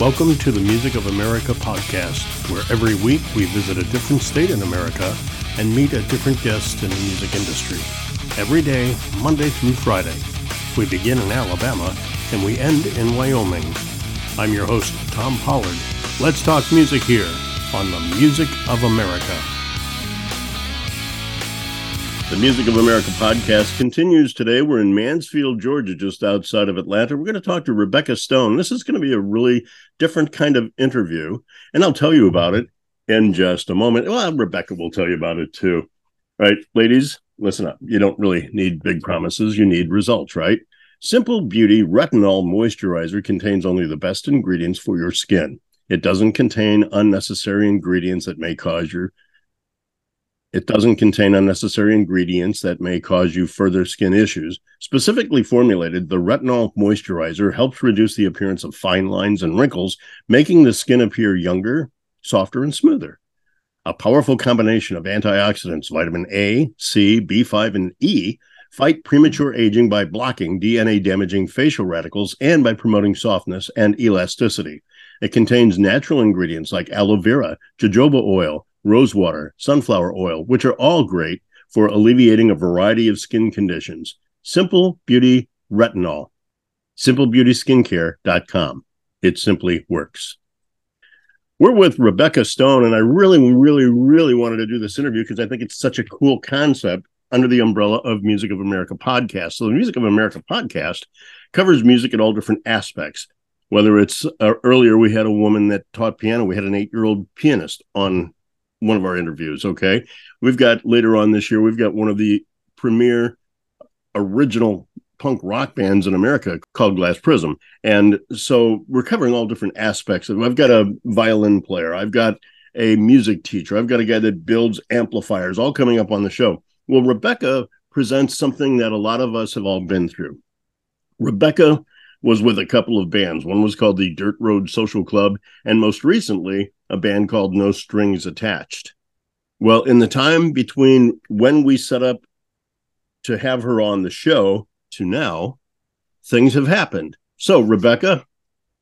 Welcome to the Music of America podcast, where every week we visit a different state in America and meet a different guest in the music industry. Every day, Monday through Friday. We begin in Alabama and we end in Wyoming. I'm your host, Tom Pollard. Let's talk music here on the Music of America. The Music of America podcast continues today. We're in Mansfield, Georgia, just outside of Atlanta. We're going to talk to Rebekah Stone. This is going to be a really different kind of interview, and I'll tell you about it in just a moment. Well, Rebekah will tell you about it too. Right, ladies, listen up. You don't really need big promises, you need results, right? Simple Beauty Retinol Moisturizer contains only the best ingredients for your skin. It doesn't contain unnecessary ingredients that may cause your it doesn't contain unnecessary ingredients that may cause you further skin issues. Specifically formulated, the retinol moisturizer helps reduce the appearance of fine lines and wrinkles, making the skin appear younger, softer, and smoother. A powerful combination of antioxidants, vitamin A, C, B5, and E, fight premature aging by blocking DNA damaging facial radicals and by promoting softness and elasticity. It contains natural ingredients like aloe vera, jojoba oil, rosewater, sunflower oil, which are all great for alleviating a variety of skin conditions. Simple Beauty Retinol. SimpleBeautySkincare.com. It simply works. We're with Rebekah Stone, and I really, really, really wanted to do this interview because I think it's such a cool concept under the umbrella of Music of America podcast. So, the Music of America podcast covers music in all different aspects. Whether it's uh, earlier, we had a woman that taught piano, we had an eight year old pianist on one of our interviews. Okay. We've got later on this year, we've got one of the premier original punk rock bands in America called Glass Prism. And so we're covering all different aspects of. I've got a violin player, I've got a music teacher, I've got a guy that builds amplifiers, all coming up on the show. Well, Rebekah presents something that a lot of us have all been through. Rebekah was with a couple of bands. One was called the Dirt Road Social Club, and most recently, a band called No Strings Attached. Well, in the time between when we set up to have her on the show to now, things have happened. So, Rebekah,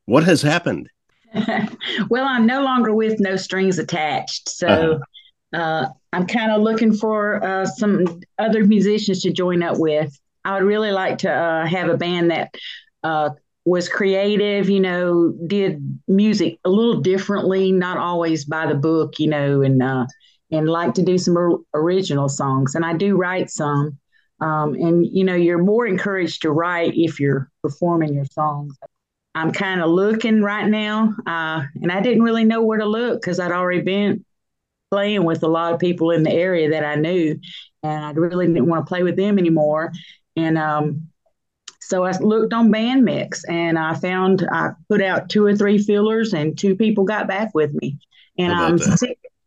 what has happened? well, I'm no longer with No Strings Attached. So, uh-huh. uh, I'm kind of looking for uh, some other musicians to join up with. I would really like to uh, have a band that uh, was creative, you know, did music a little differently, not always by the book, you know, and uh, and like to do some original songs. And I do write some. Um, and you know, you're more encouraged to write if you're performing your songs. I'm kind of looking right now, uh, and I didn't really know where to look because I'd already been playing with a lot of people in the area that I knew, and I really didn't want to play with them anymore. And um, so I looked on Bandmix and I found I put out two or three fillers and two people got back with me. And I'm um,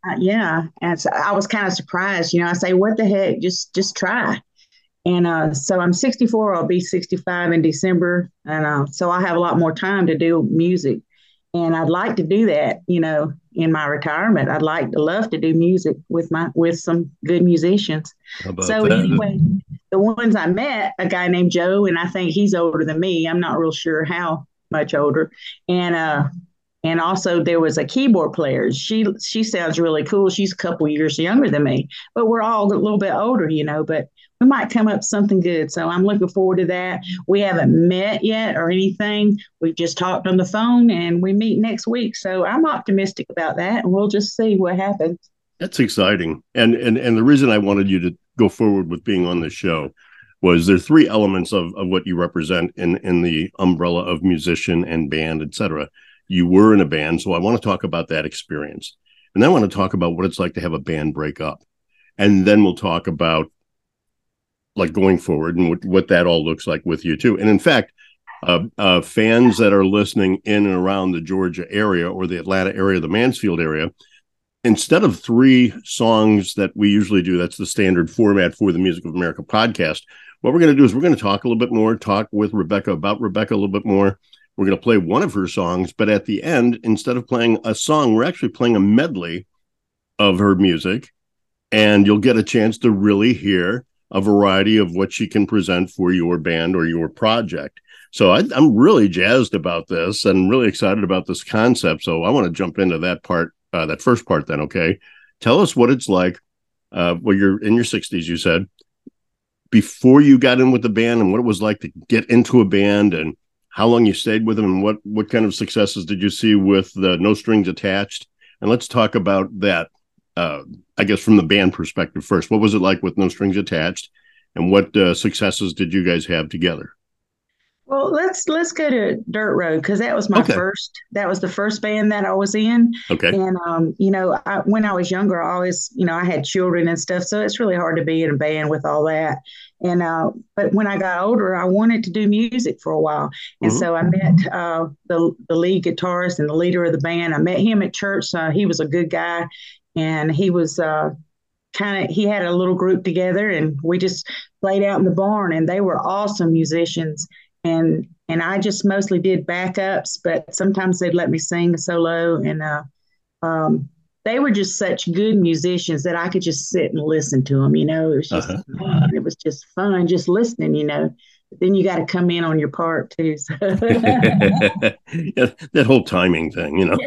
uh, yeah, and so I was kind of surprised. You know, I say, "What the heck? Just just try." And uh, so I'm 64. I'll be 65 in December, and uh, so I have a lot more time to do music. And I'd like to do that. You know, in my retirement, I'd like to love to do music with my with some good musicians. So that? anyway, the ones I met, a guy named Joe, and I think he's older than me. I'm not real sure how much older. And uh and also there was a keyboard player. She she sounds really cool. She's a couple years younger than me, but we're all a little bit older, you know, but we might come up something good. So I'm looking forward to that. We haven't met yet or anything. We've just talked on the phone and we meet next week. So I'm optimistic about that and we'll just see what happens. That's exciting. And and and the reason I wanted you to go forward with being on the show was there three elements of, of what you represent in in the umbrella of musician and band, etc. You were in a band, so I want to talk about that experience. And then I want to talk about what it's like to have a band break up. And then we'll talk about like going forward and what, what that all looks like with you too. And in fact, uh, uh, fans that are listening in and around the Georgia area or the Atlanta area, the Mansfield area, instead of three songs that we usually do, that's the standard format for the Music of America podcast. What we're going to do is we're going to talk a little bit more, talk with Rebekah about Rebekah a little bit more. We're going to play one of her songs, but at the end, instead of playing a song, we're actually playing a medley of her music. And you'll get a chance to really hear a variety of what she can present for your band or your project. So I, am really jazzed about this and really excited about this concept. So I want to jump into that part, uh, that first part. Then, okay, tell us what it's like. Uh, well, you're in your 60s, you said, before you got in with the band, and what it was like to get into a band, and how long you stayed with them, and what what kind of successes did you see with the No Strings Attached? And let's talk about that. Uh, I guess from the band perspective first, what was it like with No Strings Attached, and what uh, successes did you guys have together? Well, let's let's go to Dirt Road because that was my okay. first. That was the first band that I was in. Okay. And um, you know, I, when I was younger, I always, you know, I had children and stuff, so it's really hard to be in a band with all that. And uh, but when I got older, I wanted to do music for a while, and mm-hmm. so I met uh, the the lead guitarist and the leader of the band. I met him at church. Uh, he was a good guy, and he was uh, kind of he had a little group together, and we just played out in the barn, and they were awesome musicians and and I just mostly did backups, but sometimes they'd let me sing a solo, and uh, um, they were just such good musicians that I could just sit and listen to them. You know, it was just uh-huh. fun. it was just fun just listening. You know, but then you got to come in on your part too. So. yeah, that whole timing thing, you know.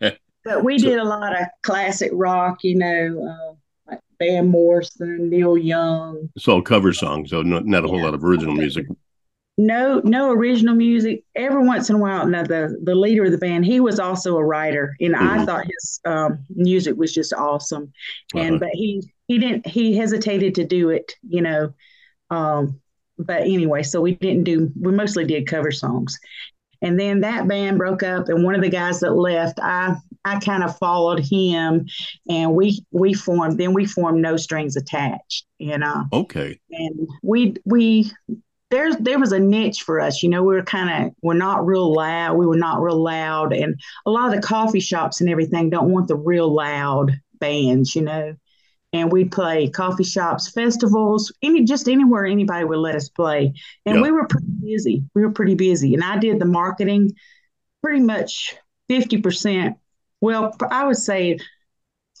but we so, did a lot of classic rock. You know. Uh, like Van Morrison, Neil Young. It's all cover songs, so not, not a whole yeah. lot of original music no no original music every once in a while now the the leader of the band he was also a writer and mm-hmm. i thought his um, music was just awesome and uh-huh. but he he didn't he hesitated to do it you know um, but anyway so we didn't do we mostly did cover songs and then that band broke up and one of the guys that left i i kind of followed him and we we formed then we formed no strings attached you know okay and we we there's there was a niche for us. You know, we were kind of we're not real loud. We were not real loud, and a lot of the coffee shops and everything don't want the real loud bands. You know, and we'd play coffee shops, festivals, any just anywhere anybody would let us play. And we were pretty busy. We were pretty busy, and I did the marketing pretty much fifty percent. Well, I would say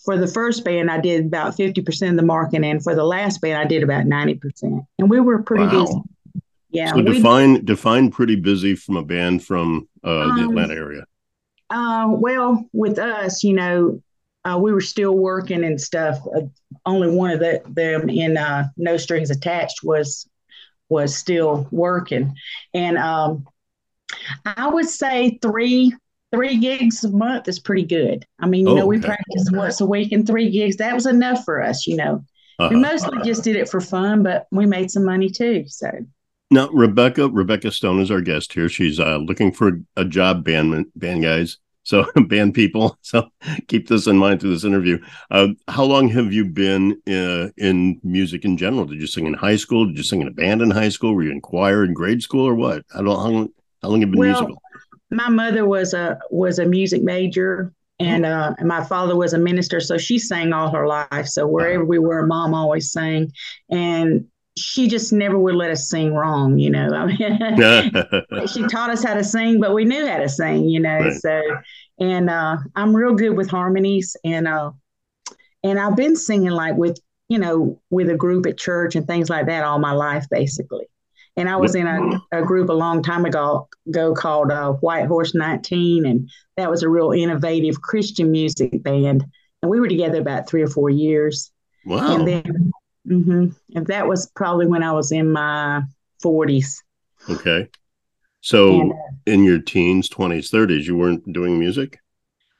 for the first band, I did about 50% of the marketing. And for the last band, I did about 90%. And we were pretty wow. busy. Yeah. So define define pretty busy from a band from uh, um, the Atlanta area. Uh, well, with us, you know, uh, we were still working and stuff. Uh, only one of the, them in uh, No Strings Attached was was still working, and um, I would say three three gigs a month is pretty good. I mean, you oh, know, we okay. practice once a week and three gigs. That was enough for us, you know. Uh-huh. We mostly just did it for fun, but we made some money too. So now, Rebekah Rebekah Stone is our guest here. She's uh, looking for a job, band band guys. So band people. So keep this in mind through this interview. Uh, how long have you been uh, in music in general? Did you sing in high school? Did you sing in a band in high school? Were you in choir in grade school or what? How long? How long, how long have you been well, musical? My mother was a was a music major, and uh, and my father was a minister, so she sang all her life. So wherever we were, mom always sang, and she just never would let us sing wrong, you know. I mean, she taught us how to sing, but we knew how to sing, you know. Right. So, and uh, I'm real good with harmonies, and uh, and I've been singing like with you know with a group at church and things like that all my life, basically. And I was in a, a group a long time ago, ago called uh, White Horse 19, and that was a real innovative Christian music band. And we were together about three or four years. Wow. And then Mm-hmm. And that was probably when I was in my 40s. Okay. So and, uh, in your teens, 20s, 30s, you weren't doing music?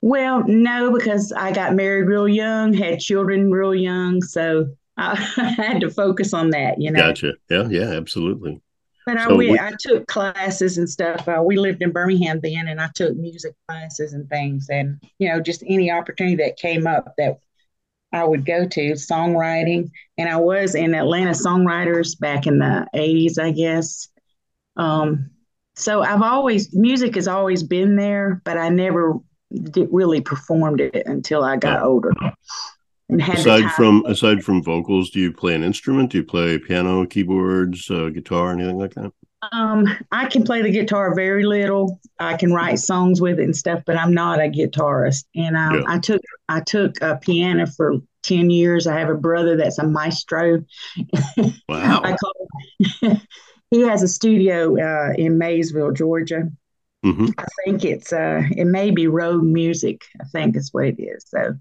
Well, no, because I got married real young, had children real young. So I, had to focus on that, you know. Gotcha. Yeah, yeah, absolutely. But I, we, I took classes and stuff. Uh, we lived in Birmingham then, and I took music classes and things. And, you know, just any opportunity that came up that I would go to songwriting, and I was in Atlanta Songwriters back in the '80s, I guess. Um, so I've always music has always been there, but I never did, really performed it until I got older. And aside from aside from vocals, do you play an instrument? Do you play piano, keyboards, uh, guitar, anything like that? Um, I can play the guitar very little. I can write songs with it and stuff, but I'm not a guitarist. And um, yeah. I took I took a piano for ten years. I have a brother that's a maestro. Wow. I call he has a studio uh, in Maysville, Georgia. Mm-hmm. I think it's uh, it may be Road Music. I think is what it is. So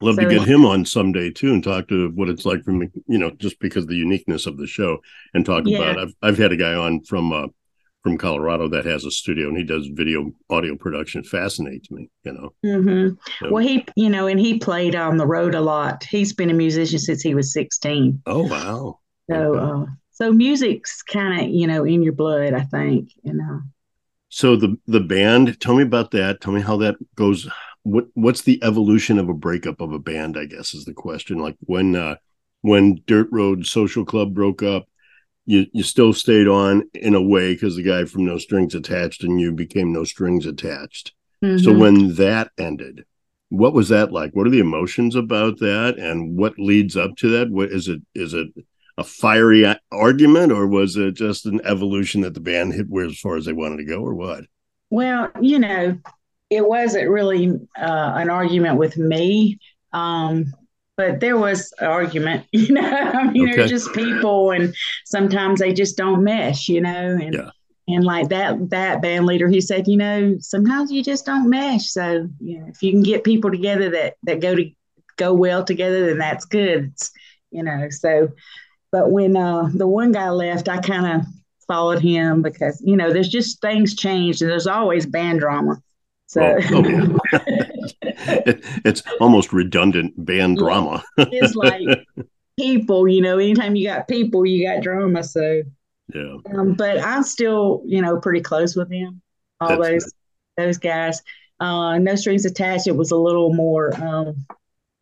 love so, to get him on someday too and talk to what it's like from you know just because of the uniqueness of the show and talk yeah. about. I've I've had a guy on from uh, from Colorado that has a studio and he does video audio production. Fascinates me, you know. Mm-hmm. So, well, he, you know, and he played on the road a lot. He's been a musician since he was 16. Oh, wow. So, okay. uh, so music's kind of, you know, in your blood, I think, you know. So the, the band, tell me about that. Tell me how that goes. What, what's the evolution of a breakup of a band, I guess is the question. Like when, uh, when Dirt Road Social Club broke up, you you still stayed on in a way because the guy from No Strings Attached and you became No Strings Attached. Mm-hmm. So when that ended, what was that like? What are the emotions about that, and what leads up to that? What is it? Is it a fiery argument, or was it just an evolution that the band hit where as far as they wanted to go, or what? Well, you know, it wasn't really uh, an argument with me. Um, but there was an argument, you know. I mean, okay. they're just people, and sometimes they just don't mesh, you know. And yeah. and like that that band leader, he said, you know, sometimes you just don't mesh. So you know, if you can get people together that that go to go well together, then that's good. It's, you know. So, but when uh, the one guy left, I kind of followed him because you know, there's just things changed, and there's always band drama. So oh, oh yeah. it, it's almost redundant band drama. it's like people, you know, anytime you got people, you got drama. So yeah. Um, but I'm still, you know, pretty close with them. All That's those good. those guys. Uh, no strings attached. It was a little more um,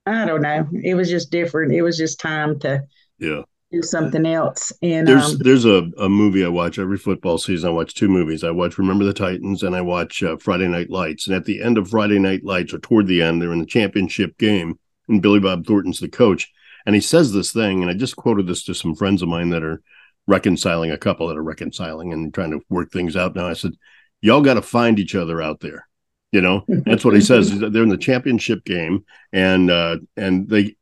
I don't know. It was just different. It was just time to yeah do something else. And there's um, there's a, a movie I watch every football season. I watch two movies. I watch Remember the Titans and I watch uh, Friday Night Lights. And at the end of Friday Night Lights, or toward the end, they're in the championship game, and Billy Bob Thornton's the coach, and he says this thing, and I just quoted this to some friends of mine that are reconciling a couple that are reconciling and trying to work things out now. I said, y'all got to find each other out there. You know, that's what he says. They're in the championship game, and uh, and they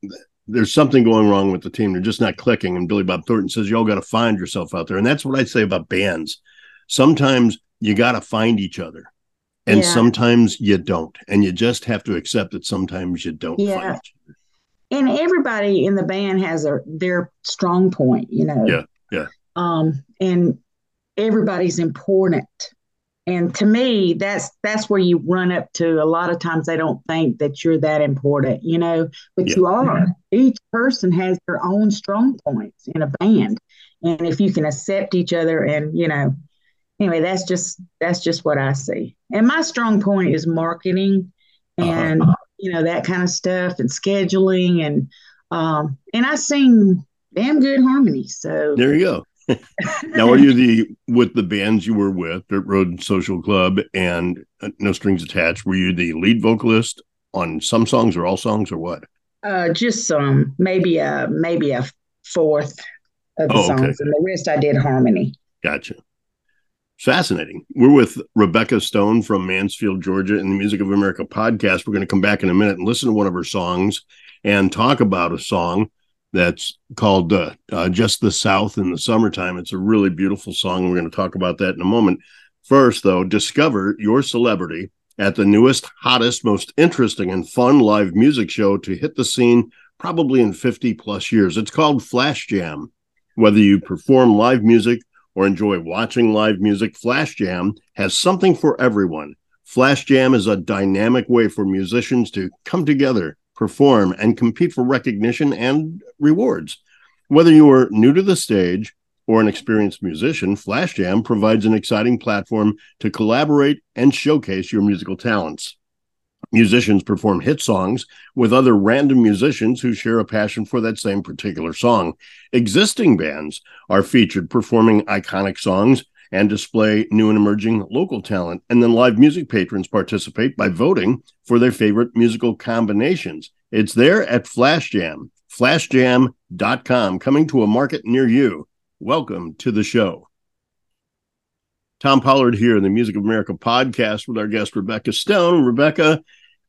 there's something going wrong with the team. They're just not clicking. And Billy Bob Thornton says, y'all got to find yourself out there. And that's what I say about bands. Sometimes you got to find each other. And yeah. sometimes you don't. And you just have to accept that sometimes you don't yeah. And everybody in the band has a, their strong point, you know. Yeah. Yeah. Um, and everybody's important and to me that's that's where you run up to. A lot of times they don't think that you're that important you know but yeah. you are. Each person has their own strong points in a band. And if you can accept each other and you know anyway that's just that's just what i see. And my strong point is marketing and uh-huh. you know that kind of stuff and scheduling and um and i sing damn good harmony so there you go now, are you the with the bands you were with, Dirt Road Social Club and uh, No Strings Attached? Were you the lead vocalist on some songs or all songs or what? Uh, just some, maybe a maybe a fourth of the oh, songs, okay. and the rest I did harmony. Gotcha. Fascinating. We're with Rebekah Stone from Mansfield, Georgia, in the Music of America podcast. We're going to come back in a minute and listen to one of her songs and talk about a song that's called uh, uh, Just the South in the Summertime. It's a really beautiful song. We're going to talk about that in a moment. First, though, discover your celebrity at the newest, hottest, most interesting, and fun live music show to hit the scene probably in 50 plus years. It's called Flash Jam. Whether you perform live music or enjoy watching live music, Flash Jam has something for everyone. Flash Jam is a dynamic way for musicians to come together perform, and compete for recognition and rewards. Whether you are new to the stage or an experienced musician, Flash Jam provides an exciting platform to collaborate and showcase your musical talents. Musicians perform hit songs with other random musicians who share a passion for that same particular song. Existing bands are featured performing iconic songs and display new and emerging local talent. And then live music patrons participate by voting for their favorite musical combinations. It's there at Flash Jam, flashjam.com, coming to a market near you. Welcome to the show. Tom Pollard here in the Music of America podcast with our guest, Rebekah Stone. Rebekah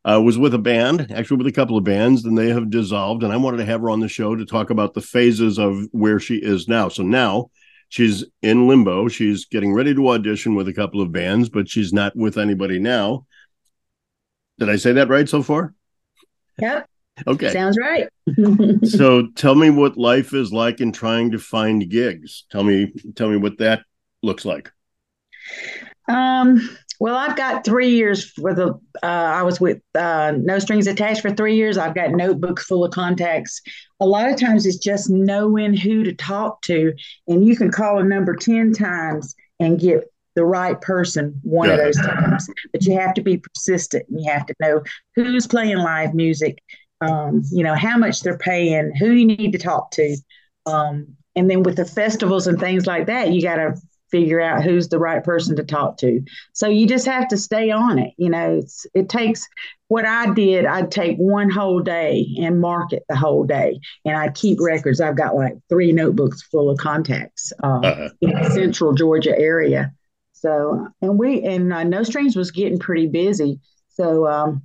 uh, was with a band, actually with a couple of bands, then they have dissolved. And I wanted to have her on the show to talk about the phases of where she is now. So now she's in limbo. She's getting ready to audition with a couple of bands, but she's not with anybody now. Did I say that right so far? Yep. Okay. Sounds right. so tell me what life is like in trying to find gigs. Tell me tell me what that looks like. Um well, I've got three years for the. Uh, I was with uh, No Strings Attached for three years. I've got notebooks full of contacts. A lot of times it's just knowing who to talk to, and you can call a number ten times and get the right person one yeah. of those times. But you have to be persistent, and you have to know who's playing live music. Um, you know how much they're paying, who you need to talk to, um, and then with the festivals and things like that, you got to figure out who's the right person to talk to. So you just have to stay on it. You know, it's, it takes what I did. I'd take one whole day and market the whole day, and I keep records. I've got like three notebooks full of contacts uh, uh-huh. in the central Georgia area. So, and we and uh, No Strings was getting pretty busy. So, um,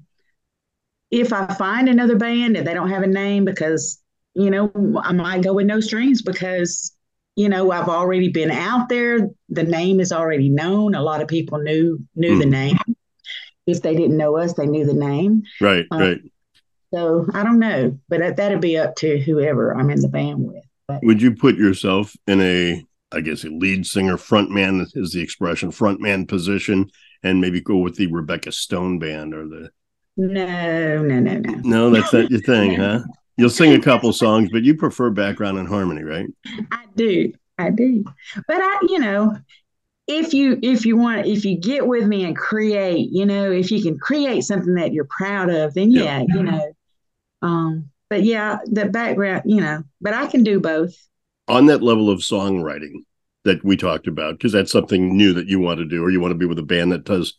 if I find another band and they don't have a name, because you know, I might go with No Strings because you know i've already been out there. The name is already known. A lot of people knew knew mm. the name. If they didn't know us they knew the name. Right um, right. so i don't know but that'd be up to whoever i'm in the band with but, would you put yourself in a i guess a lead singer frontman is the expression frontman position and maybe go with the rebekah stone band or the no no no no. No that's not your thing huh You'll sing a couple songs, but you prefer background and harmony, right? I do. I do. But I, you know, if you if you want if you get with me and create, you know, if you can create something that you're proud of, then yeah, yeah. you know. Um, but yeah, the background, you know, but I can do both. On that level of songwriting that we talked about, because that's something new that you want to do, or you want to be with a band that does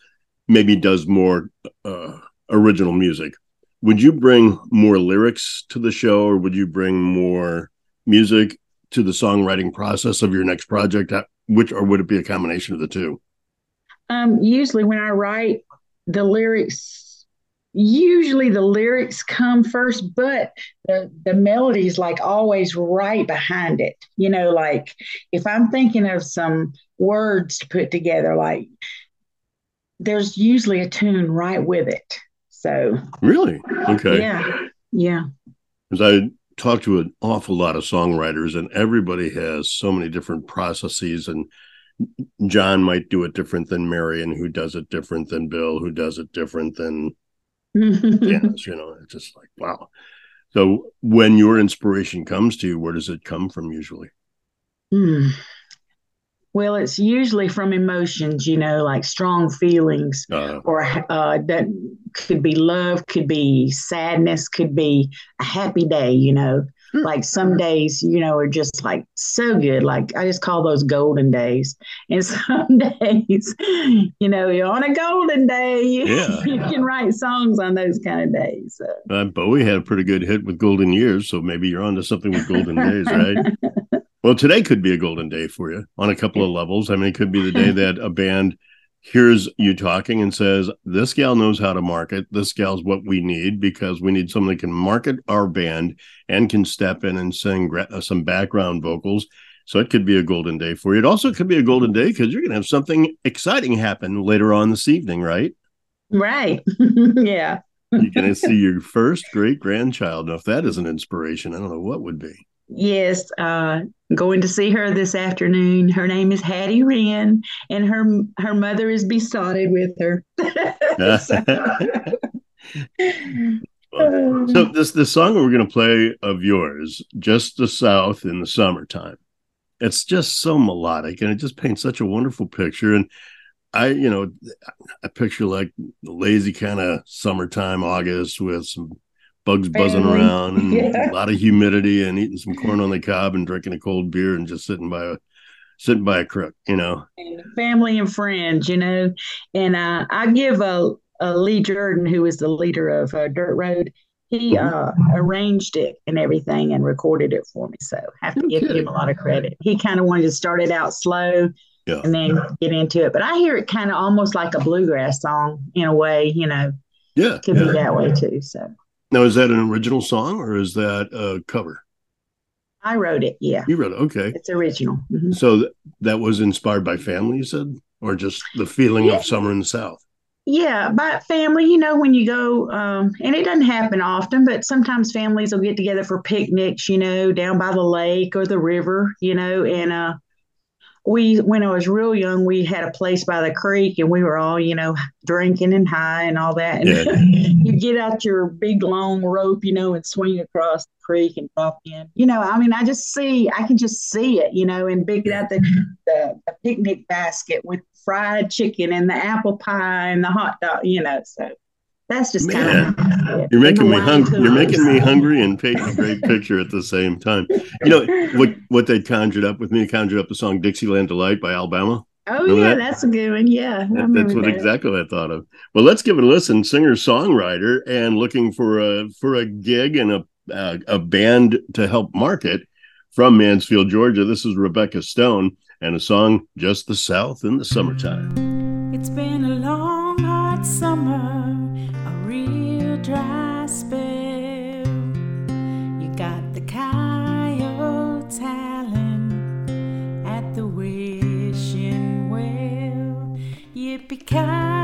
maybe does more uh, original music would you bring more lyrics to the show or would you bring more music to the songwriting process of your next project? Which or would it be a combination of the two? Um, usually when i write the lyrics usually the lyrics come first but the the melody's like always right behind it. You know like if i'm thinking of some words to put together like there's usually a tune right with it so really, okay, yeah, yeah. Because I talk to an awful lot of songwriters, and everybody has so many different processes. And John might do it different than Marion, who does it different than Bill, who does it different than Janice. You know, it's just like wow. So when your inspiration comes to you, where does it come from usually? Mm. Well, it's usually from emotions, you know, like strong feelings, uh, or uh, that could be love, could be sadness, could be a happy day, you know. Hmm. Like some days, you know, are just like so good. Like I just call those golden days. And some days, you know, you're on a golden day. Yeah. you can write songs on those kind of days. So. Uh, Bowie had a pretty good hit with Golden Years, so maybe you're onto something with Golden Days, right? Well, today could be a golden day for you on a couple of levels. I mean, it could be the day that a band hears you talking and says, This gal knows how to market. This gal's what we need because we need someone that can market our band and can step in and sing uh, some background vocals. So it could be a golden day for you. It also could be a golden day because you're going to have something exciting happen later on this evening, right? Right. yeah. you're going to see your first great grandchild. Now, if that is an inspiration, I don't know what would be. Yes, uh, going to see her this afternoon. Her name is Hattie Wren, and her her mother is besotted with her. so, this the song we're going to play of yours, just the South in the summertime. It's just so melodic, and it just paints such a wonderful picture. And I, you know, I picture like the lazy kind of summertime August with some bugs buzzing Family. around and yeah. a lot of humidity and eating some corn on the cob and drinking a cold beer and just sitting by a sitting by a crook, you know. Family and friends, you know. And uh, I give a, a Lee Jordan, who is the leader of uh, Dirt Road, he mm-hmm. uh, arranged it and everything and recorded it for me. So I have to okay. give him a lot of credit. He kind of wanted to start it out slow yeah. and then get into it. But I hear it kind of almost like a bluegrass song in a way, you know. Yeah. Could yeah. be that way too. So now, is that an original song or is that a cover? I wrote it. Yeah. You wrote it. Okay. It's original. Mm-hmm. So th- that was inspired by family, you said, or just the feeling Yeah. of summer in the South? Yeah, by family, you know, when you go, um, and it doesn't happen often, but sometimes families will get together for picnics, you know, down by the lake or the river, you know, and uh, we, when I was real young, we had a place by the creek, and we were all, you know, drinking and high and all that. And Yeah. you get out your big long rope, you know, and swing across the creek and drop in. You know, I mean, I just see, I can just see it, you know, and big out the, the the picnic basket with fried chicken and the apple pie and the hot dog, you know. So that's just kind of You're making me hungry. You're making me hungry and painting a great picture at the same time. You know what? What they conjured up with me conjured up the song "Dixieland Delight" by Alabama. Oh Remember yeah, that? that's a good one. Yeah, That- that's what that. exactly I thought of. Well, let's give it a listen. Singer songwriter and looking for a for a gig and a uh, a band to help market from Mansfield, Georgia. This is Rebekah Stone and a song "Just the South in the Summertime." It's been a long, hot summer, a real dry spell. You got the coyotes howling at the wishing well. Yippee ki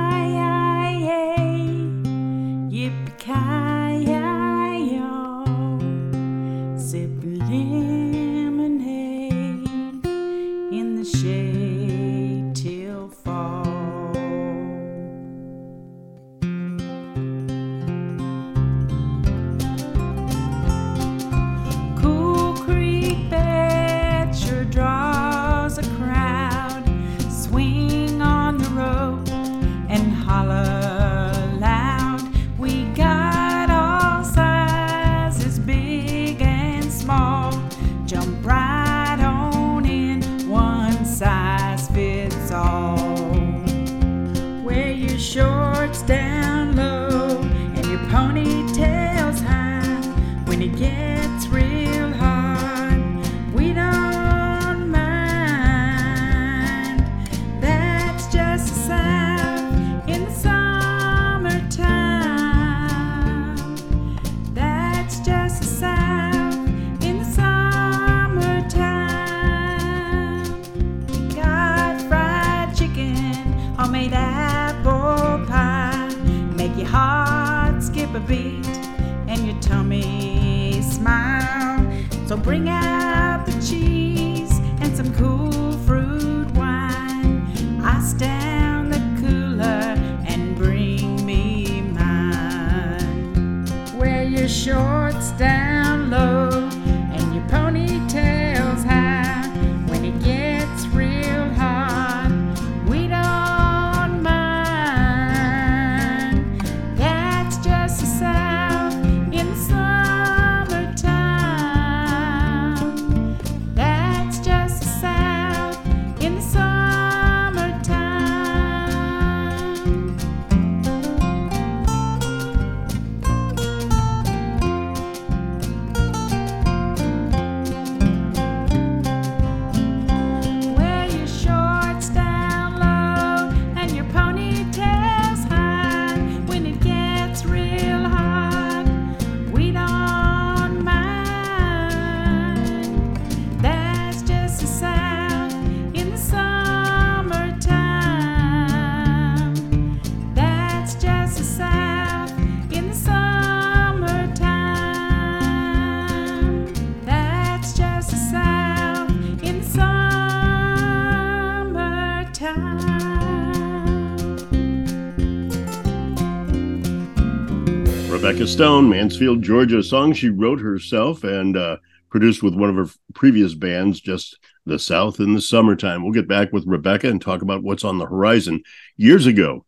Stone, Mansfield, Georgia, song she wrote herself and uh, produced with one of her previous bands, just the South in the summertime. We'll get back with Rebekah and talk about what's on the horizon. Years ago,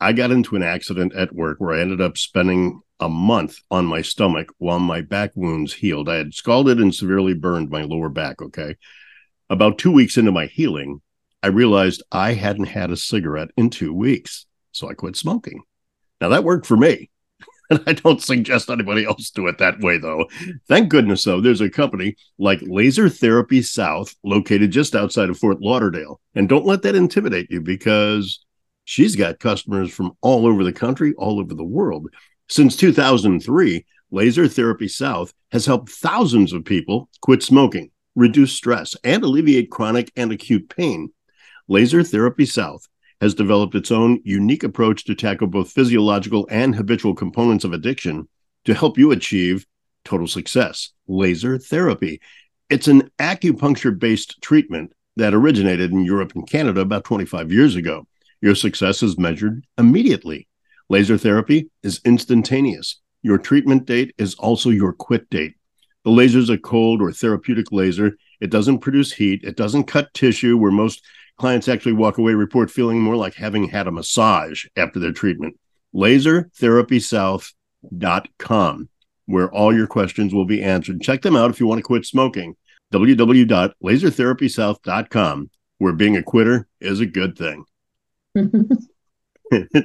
I got into an accident at work where I ended up spending a month on my stomach while my back wounds healed. I had scalded and severely burned my lower back. Okay. About two weeks into my healing, I realized I hadn't had a cigarette in two weeks. So I quit smoking. Now that worked for me. And I don't suggest anybody else do it that way, though. Thank goodness, though, there's a company like Laser Therapy South located just outside of Fort Lauderdale. And don't let that intimidate you because she's got customers from all over the country, all over the world. Since 2003, Laser Therapy South has helped thousands of people quit smoking, reduce stress, and alleviate chronic and acute pain. Laser Therapy South has developed its own unique approach to tackle both physiological and habitual components of addiction to help you achieve total success. Laser therapy. It's an acupuncture based treatment that originated in Europe and Canada about 25 years ago. Your success is measured immediately. Laser therapy is instantaneous. Your treatment date is also your quit date. The laser is a cold or therapeutic laser. It doesn't produce heat. It doesn't cut tissue, where most clients actually walk away report feeling more like having had a massage after their treatment. LaserTherapySouth.com, where all your questions will be answered. Check them out if you want to quit smoking. www.lasertherapysouth.com, where being a quitter is a good thing. Isn't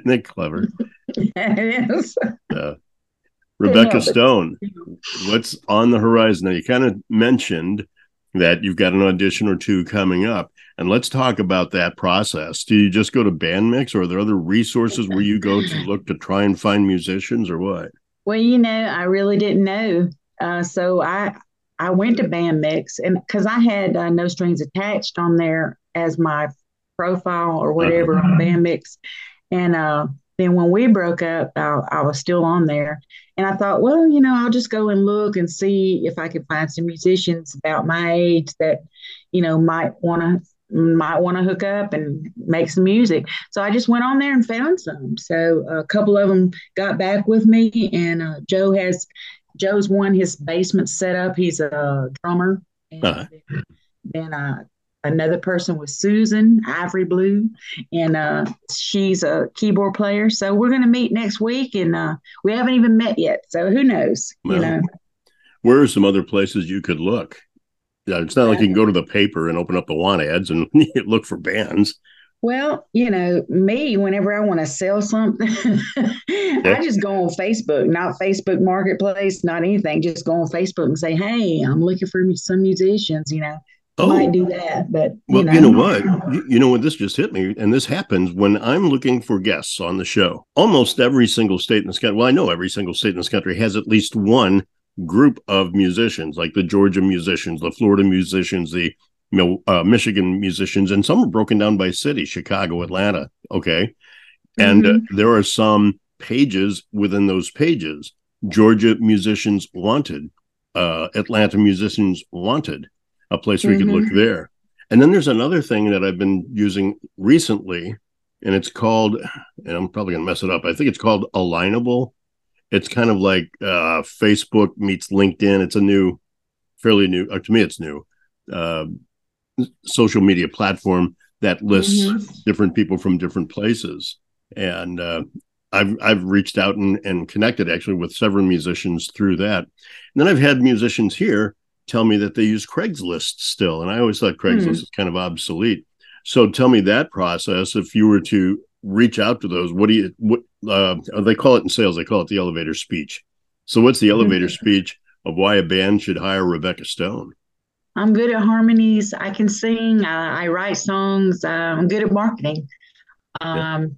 that clever? it is. Uh, Rebekah. Stone, what's on the horizon? Now, you kind of mentioned that you've got an audition or two coming up, and let's talk about that process. Do you just go to Bandmix, or are there other resources where you go to look to try and find musicians, or what? Well, you know, I really didn't know. Uh, so I I went to Bandmix and because I had uh, no strings attached on there as my profile or whatever on Bandmix, and uh, then when we broke up, I, I was still on there, and I thought, well, you know, I'll just go and look and see if I can find some musicians about my age that, you know, might want to might want to hook up and make some music. So I just went on there and found some. So a couple of them got back with me, and uh, Joe has Joe's won his basement set up. He's a drummer, and Uh-huh. then, then uh, another person was Susan Ivory Blue, and uh, she's a keyboard player. So we're going to meet next week, and uh, we haven't even met yet. So who knows? Well, you know. Where are some other places you could look? Yeah, it's not like you can go to the paper and open up the want ads and look for bands. Well, you know, me, whenever I want to sell something, I just go on Facebook, not Facebook Marketplace, not anything. Just go on Facebook and say, hey, I'm looking for some musicians, you know. Oh, Might do that, but you Well, know, you know what? You, you know what? This just hit me, and this happens when I'm looking for guests on the show. Almost every single state in this country, well, I know every single state in this country has at least one group of musicians, like the Georgia musicians, the Florida musicians, the uh, Michigan musicians, and some are broken down by city: Chicago, Atlanta. Okay, and Mhm. uh, there are some pages within those pages: Georgia musicians wanted, uh, Atlanta musicians wanted. A place where you could look there. And then there's another thing that I've been using recently, and it's called, and I'm probably going to mess it up. I think it's called Alignable. It's kind of like uh, Facebook meets LinkedIn. It's a new, fairly new, uh, to me, it's new uh, social media platform that lists Mhm. different people from different places. And uh, I've I've reached out and, and connected actually with several musicians through that. And then I've had musicians here tell me that they use Craigslist still, and I always thought Craigslist Hmm. is kind of obsolete. So tell me that process. If you were to reach out to those, what do you what uh, they call it in sales? They call it the elevator speech. So what's the elevator speech of why a band should hire Rebekah Stone? I'm good at harmonies. I can sing. I, I write songs. Uh, I'm good at marketing. Um,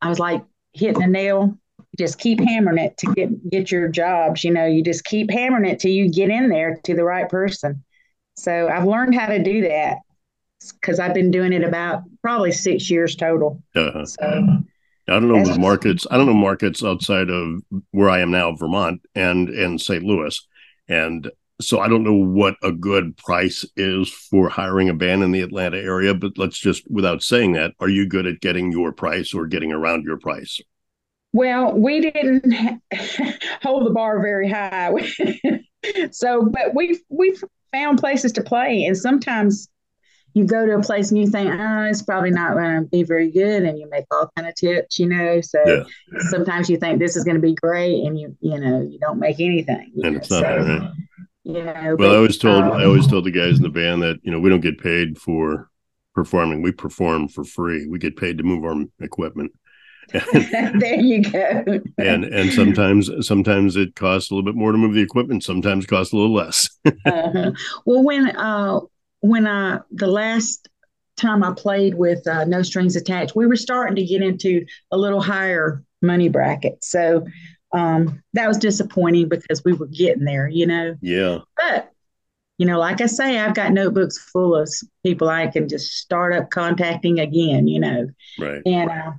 I was like hitting a nail. Just keep hammering it to get get your jobs. You know, you just keep hammering it till you get in there to the right person. So I've learned how to do that because I've been doing it about probably six years total. Uh, So I don't know the markets. I don't know markets outside of where I am now, Vermont and and St. Louis, and so I don't know what a good price is for hiring a band in the Atlanta area. But let's just, without saying that, are you good at getting your price or getting around your price? Well, we didn't hold the bar very high. so, but we've we've found places to play, and sometimes you go to a place and you think, oh, it's probably not going to be very good, and you make all kind of tips, you know. So Yeah. sometimes you think this is going to be great, and you you know you don't make anything. And know, it's not, so, right? You know, Well, I always told I um, always told the guys in the band that you know we don't get paid for performing. We perform for free. We get paid to move our equipment. there you go. and and sometimes sometimes it costs a little bit more to move the equipment sometimes it costs a little less uh-huh. Well, when uh when I the last time I played with uh, No Strings Attached, we were starting to get into a little higher money bracket. So um, that was disappointing because we were getting there, you know. Yeah. But you know, like I say, I've got notebooks full of people I can just start up contacting again, you know, Right. and uh,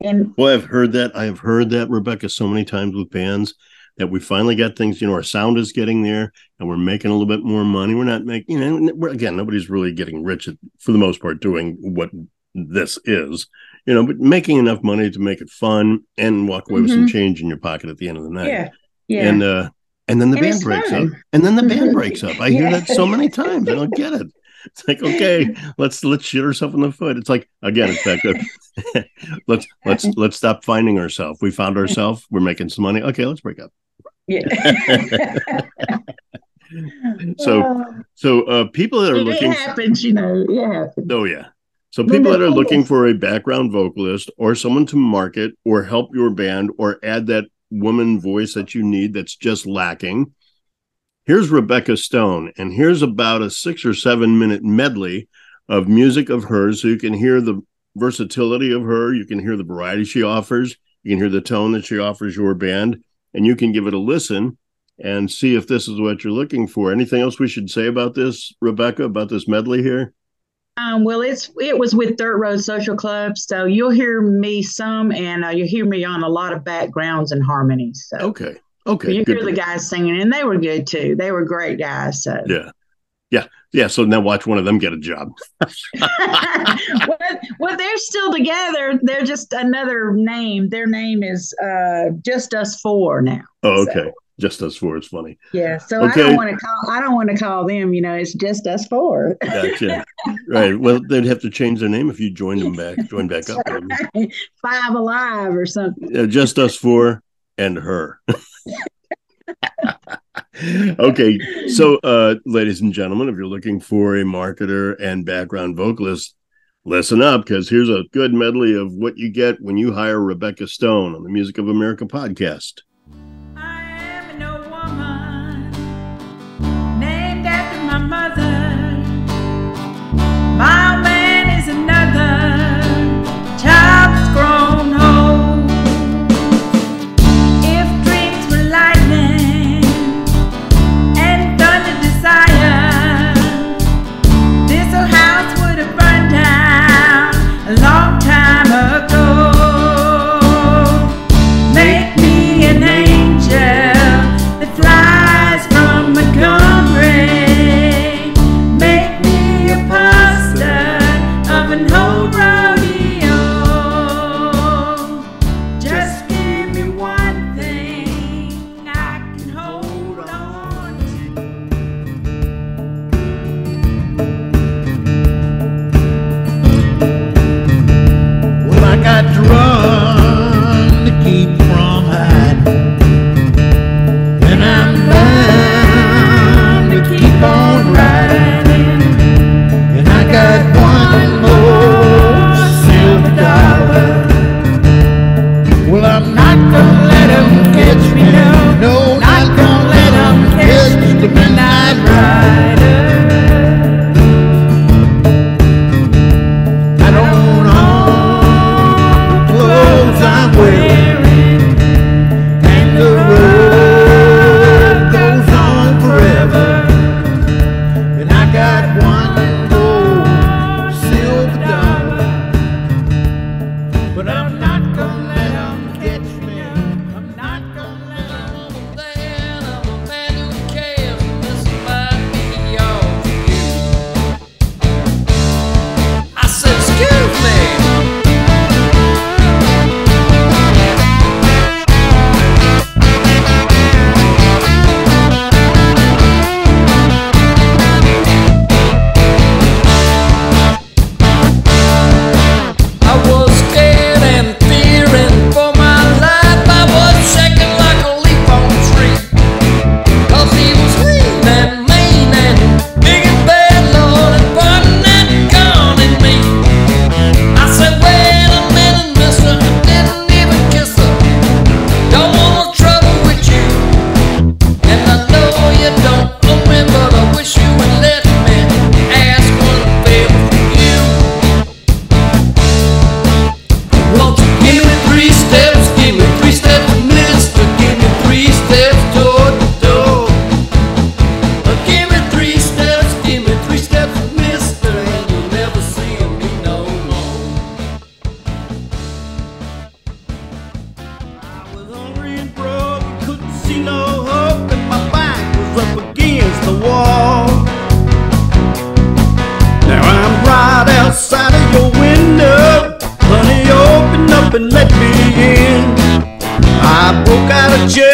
and Well, I've heard that. I've heard that, Rebekah, so many times with bands that we finally got things, you know, our sound is getting there and we're making a little bit more money. We're not making, you know, we're, again, nobody's really getting rich at, for the most part doing what this is, you know, but making enough money to make it fun and walk away with some change in your pocket at the end of the night. yeah, yeah. And, uh, and then the And band breaks fun. up. And then the band breaks up. I hear that so many times. I don't get it. It's like, okay, let's let's shoot ourselves in the foot. It's like again, it's back to let's let's let's stop finding ourselves. We found ourselves. We're making some money. Okay, let's break up. yeah. So so uh people that are it looking happens, you know. It happens. oh yeah. So people that are looking for a background vocalist or someone to market or help your band or add that woman voice that you need that's just lacking. Here's Rebekah Stone, and here's about a six or seven minute medley of music of hers so you can hear the versatility of her, you can hear the variety she offers, you can hear the tone that she offers your band, and you can give it a listen and see if this is what you're looking for. Anything else we should say about this, Rebekah, about this medley here? Um, well, it's it was with Dirt Road Social Club, so you'll hear me some, and uh, you'll hear me on a lot of backgrounds and harmonies. So Okay. Okay. you good. hear the guys singing, and they were good too. They were great guys. So Yeah. Yeah. Yeah. So now watch one of them get a job. well, well, they're still together. They're just another name. Their name is uh, just us four now. Oh, So- okay. Just us four. It's funny. Yeah. So I don't want to call. I don't want to call them. You know, it's just us four. Gotcha. right. Well, they'd have to change their name if you joined them back, join back up. them. Five alive or something. Yeah, just us four and her. okay. So, uh, ladies and gentlemen, if you're looking for a marketer and background vocalist, listen up because here's a good medley of what you get when you hire Rebekah Stone on the Music of America podcast. got a jail.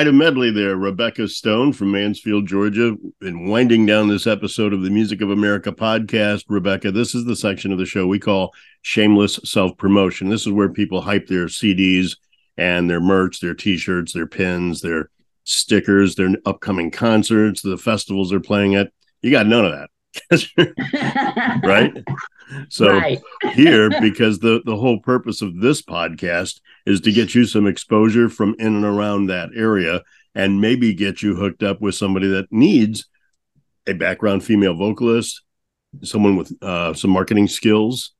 Quite a medley there, Rebekah Stone from Mansfield, Georgia. And winding down this episode of the Music of America podcast, Rebekah, this is the section of the show we call shameless self promotion. This is where people hype their CDs and their merch, their t shirts, their pins, their stickers, their upcoming concerts, the festivals they're playing at. You got none of that. right? So right. here, because the the whole purpose of this podcast is to get you some exposure from in and around that area, and maybe get you hooked up with somebody that needs a background female vocalist, someone with uh, some marketing skills,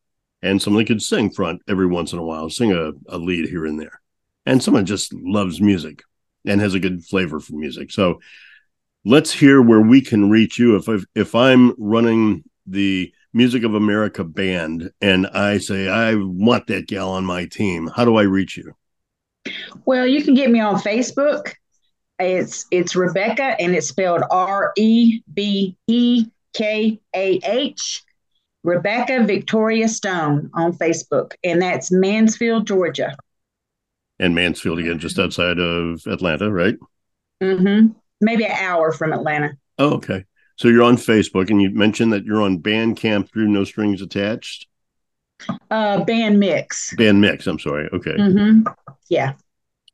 and someone that could sing front every once in a while, sing a, a lead here and there, and someone just loves music and has a good flavor for music. So let's hear where we can reach you. If I've, if I'm running the Music of America band and I say I want that gal on my team, how do I reach you? Well, you can get me on Facebook. It's it's Rebekah and it's spelled R E B E K A H. Rebekah Victoria Stone on Facebook, and that's Mansfield, Georgia. And Mansfield again, just outside of Atlanta, right? Mm-hmm. Maybe an hour from Atlanta. Oh, okay. So you're on Facebook, and you mentioned that you're on Bandcamp through No Strings Attached. Uh, band mix. Band Mix. I'm sorry. Okay. Mm-hmm. Yeah.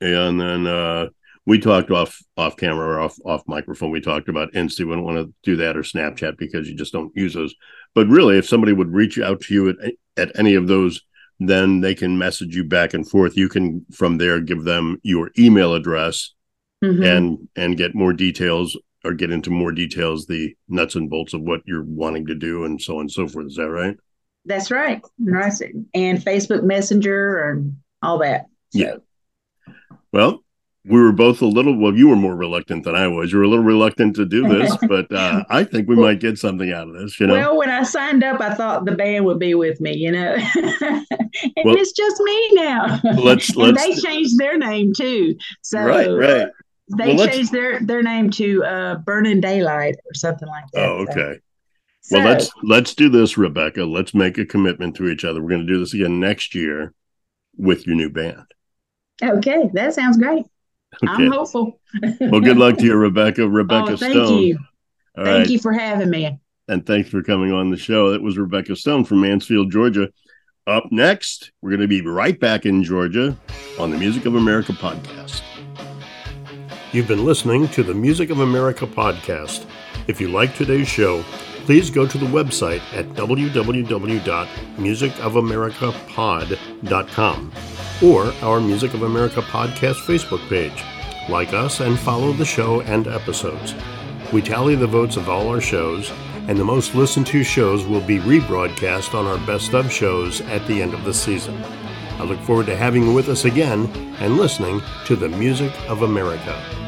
And then uh, we talked off off camera or off off microphone. We talked about Insta. We don't want to do that or Snapchat because you just don't use those. But really, if somebody would reach out to you at at any of those, then they can message you back and forth. You can from there give them your email address Mhm. and and get more details or get into more details, the nuts and bolts of what you're wanting to do, and so on and so forth. Is that right? That's right. Right. And Facebook Messenger and all that. So, Yeah. Well, we were both a little. Well, you were more reluctant than I was. You were a little reluctant to do this, but uh, I think we might get something out of this. You know. Well, when I signed up, I thought the band would be with me, you know. and Well, it's just me now. let's- and let's- they changed their name too. So right. Right. They Well, changed their, their name to uh, Burning Daylight or something like that. Oh, okay. So, Well, let's let's do this, Rebekah. Let's make a commitment to each other. We're going to do this again next year with your new band. okay, that sounds great. Okay. I'm hopeful. Well, good luck to you, Rebekah. Rebekah oh, thank Stone. you. All thank right. you for having me. and thanks for coming on the show. That was Rebekah Stone from Mansfield, Georgia. Up next, we're going to be right back in Georgia on the Music of America podcast. You've been listening to the Music of America podcast. If you like today's show, please go to the website at www.musicofAmericaPod.com or our Music of America podcast Facebook page. Like us and follow the show and episodes. We tally the votes of all our shows, and the most listened to shows will be rebroadcast on our best of shows at the end of the season. I look forward to having you with us again and listening to the Music of America.